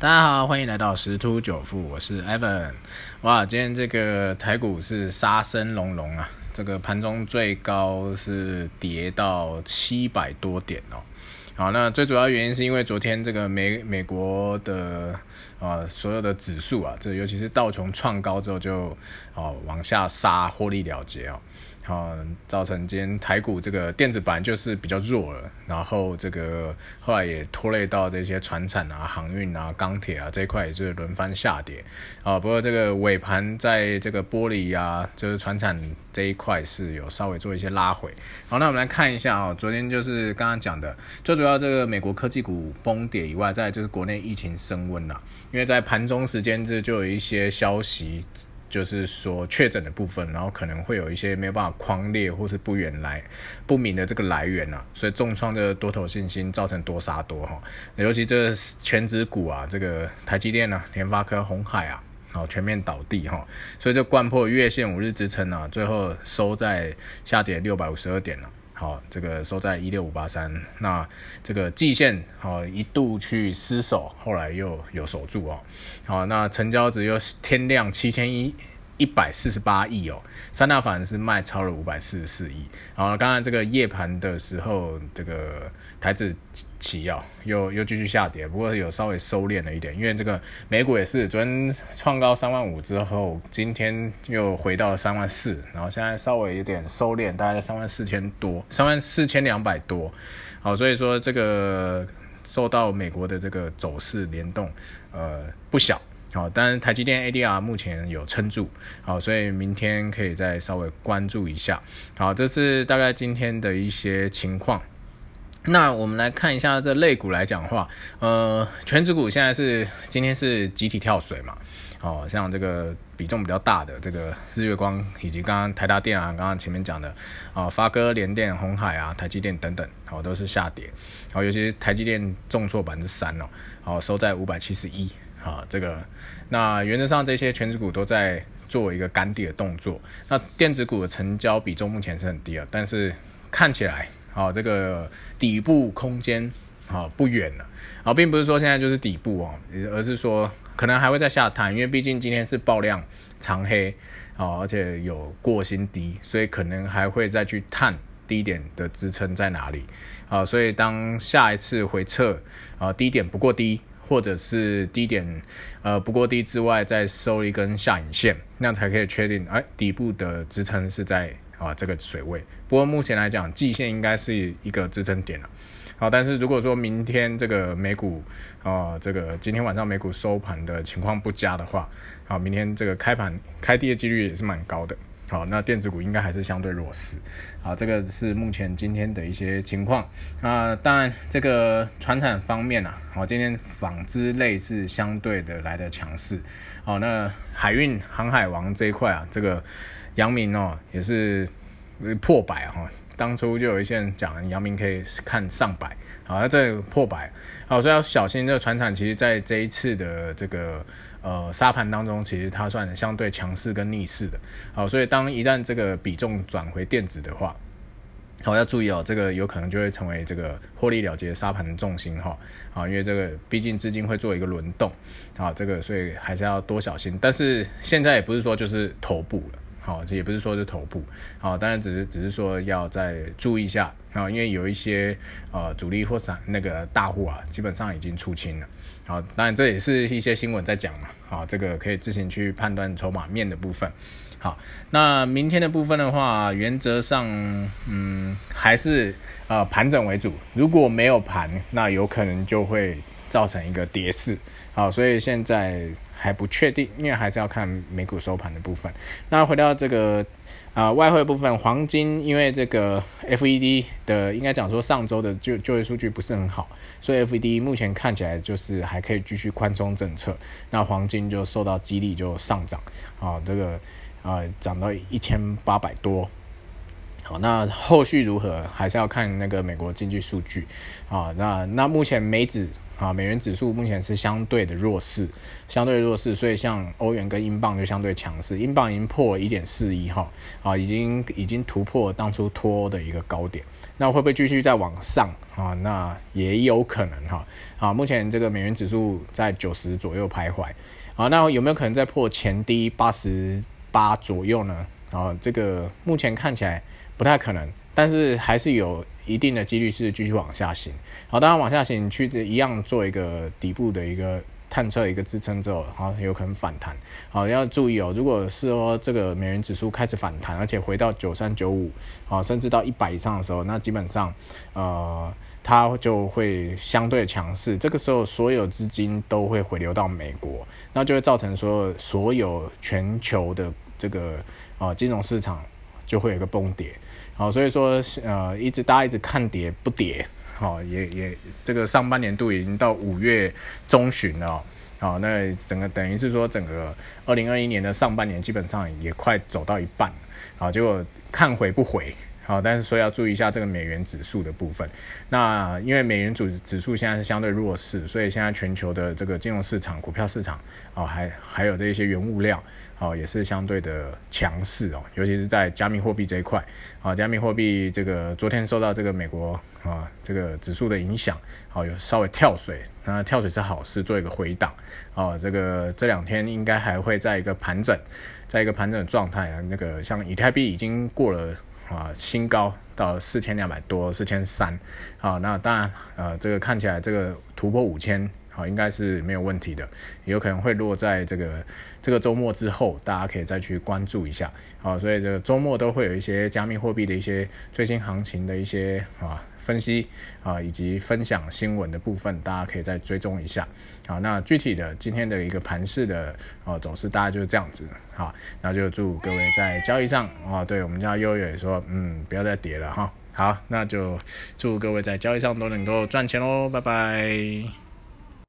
大家好，欢迎来到十突九富，我是 Evan。哇，今天这个台股是杀声隆隆啊，这个盘中最高是跌到七百多点哦。好，那最主要原因是因为昨天这个美美国的啊所有的指数啊，这尤其是道琼创高之后就哦往下杀，获利了结哦。啊，造成今天台股这个电子板就是比较弱了，然后这个后来也拖累到这些船产啊、航运啊、钢铁啊这一块也是轮番下跌啊。不过这个尾盘在这个玻璃啊，就是船产这一块是有稍微做一些拉回。好，那我们来看一下啊，昨天就是刚刚讲的，最主要这个美国科技股崩跌以外，再就是国内疫情升温了，因为在盘中时间这就有一些消息。就是说确诊的部分，然后可能会有一些没有办法框列或是不远来不明的这个来源啊，所以重创这个多头信心，造成多杀多哈。尤其这全指股啊，这个台积电啊、联发科、红海啊，好全面倒地哈，所以就贯破月线五日支撑啊，最后收在下跌六百五十二点了。好，这个收在一六五八三，那这个季线好一度去失守，后来又有守住哦。好，那成交只有天量七千一。一百四十八亿哦，三大法人是卖超了五百四十四亿。然后刚刚这个夜盘的时候，这个台子起哦，又又继续下跌，不过有稍微收敛了一点，因为这个美股也是昨天创高三万五之后，今天又回到了三万四，然后现在稍微有点收敛，大概在三万四千多，三万四千两百多。好，所以说这个受到美国的这个走势联动，呃，不小。好，但是台积电 ADR 目前有撑住，好，所以明天可以再稍微关注一下。好，这是大概今天的一些情况。那我们来看一下这类股来讲话，呃，全指股现在是今天是集体跳水嘛？哦，像这个比重比较大的这个日月光，以及刚刚台达电啊，刚刚前面讲的啊，发哥、联电、红海啊，台积电等等，好，都是下跌。好，尤其是台积电重挫百分之三哦，好，收在五百七十一。啊，这个那原则上这些全指股都在做一个干地的动作。那电子股的成交比重目前是很低啊，但是看起来啊，这个底部空间啊不远了啊，并不是说现在就是底部哦，而是说可能还会再下探，因为毕竟今天是爆量长黑啊，而且有过新低，所以可能还会再去探低点的支撑在哪里啊。所以当下一次回撤啊，低点不过低。或者是低点，呃，不过低之外，再收一根下影线，那样才可以确定，哎，底部的支撑是在啊这个水位。不过目前来讲，季线应该是一个支撑点了。好，但是如果说明天这个美股啊，这个今天晚上美股收盘的情况不佳的话，好，明天这个开盘开跌的几率也是蛮高的。好，那电子股应该还是相对弱势。好，这个是目前今天的一些情况。啊，当然这个船产方面啊，好，今天纺织类是相对的来的强势。好，那海运航海王这一块啊，这个阳明哦也是破百哈。当初就有一些人讲阳明可以看上百，好，那这破百，好，所以要小心这个船产。其实在这一次的这个。呃，沙盘当中其实它算相对强势跟逆势的，好，所以当一旦这个比重转回电子的话，好要注意哦，这个有可能就会成为这个获利了结沙盘的重心哈，啊，因为这个毕竟资金会做一个轮动，啊，这个所以还是要多小心。但是现在也不是说就是头部了，好，也不是说是头部，好，当然只是只是说要再注意一下，啊，因为有一些呃主力或是那个大户啊，基本上已经出清了。好，当然这也是一些新闻在讲嘛，好，这个可以自行去判断筹码面的部分。好，那明天的部分的话，原则上，嗯，还是呃盘整为主。如果没有盘，那有可能就会造成一个跌势。好，所以现在。还不确定，因为还是要看美股收盘的部分。那回到这个啊外汇部分，黄金因为这个 FED 的应该讲说上周的就就业数据不是很好，所以 FED 目前看起来就是还可以继续宽松政策，那黄金就受到激励就上涨啊，这个啊涨到一千八百多。好，那后续如何还是要看那个美国经济数据啊。那那目前美指。啊，美元指数目前是相对的弱势，相对弱势，所以像欧元跟英镑就相对强势，英镑已经破一点四一哈，啊，已经已经突破当初脱欧的一个高点，那会不会继续再往上啊？那也有可能哈，啊，目前这个美元指数在九十左右徘徊，啊，那有没有可能再破前低八十八左右呢？啊，这个目前看起来不太可能。但是还是有一定的几率是继续往下行，好，当然往下行去一样做一个底部的一个探测一个支撑之后，好，有可能反弹，好，要注意哦，如果是说这个美元指数开始反弹，而且回到九三九五，好，甚至到一百以上的时候，那基本上，呃，它就会相对强势，这个时候所有资金都会回流到美国，那就会造成说所有全球的这个啊金融市场。就会有个崩跌，好，所以说呃，一直大家一直看跌不跌，好，也也这个上半年度已经到五月中旬了，好，那整个等于是说整个二零二一年的上半年基本上也快走到一半，好，结果看回不回。好，但是说要注意一下这个美元指数的部分。那因为美元指指数现在是相对弱势，所以现在全球的这个金融市场、股票市场，哦，还还有这一些原物料，哦，也是相对的强势哦。尤其是在加密货币这一块，啊，加密货币这个昨天受到这个美国啊这个指数的影响，好，有稍微跳水，那跳水是好事，做一个回档。哦，这个这两天应该还会在一个盘整，在一个盘整的状态啊。那个像以太币已经过了。啊，新高到四千两百多，四千三。好，那当然，呃，这个看起来这个突破五千，好，应该是没有问题的，有可能会落在这个这个周末之后，大家可以再去关注一下。好，所以这个周末都会有一些加密货币的一些最新行情的一些啊。分析啊，以及分享新闻的部分，大家可以再追踪一下。好，那具体的今天的一个盘势的啊走势，大概就是这样子。好，那就祝各位在交易上啊，对我们家悠悠也说，嗯，不要再跌了哈。好，那就祝各位在交易上都能够赚钱喽，拜拜。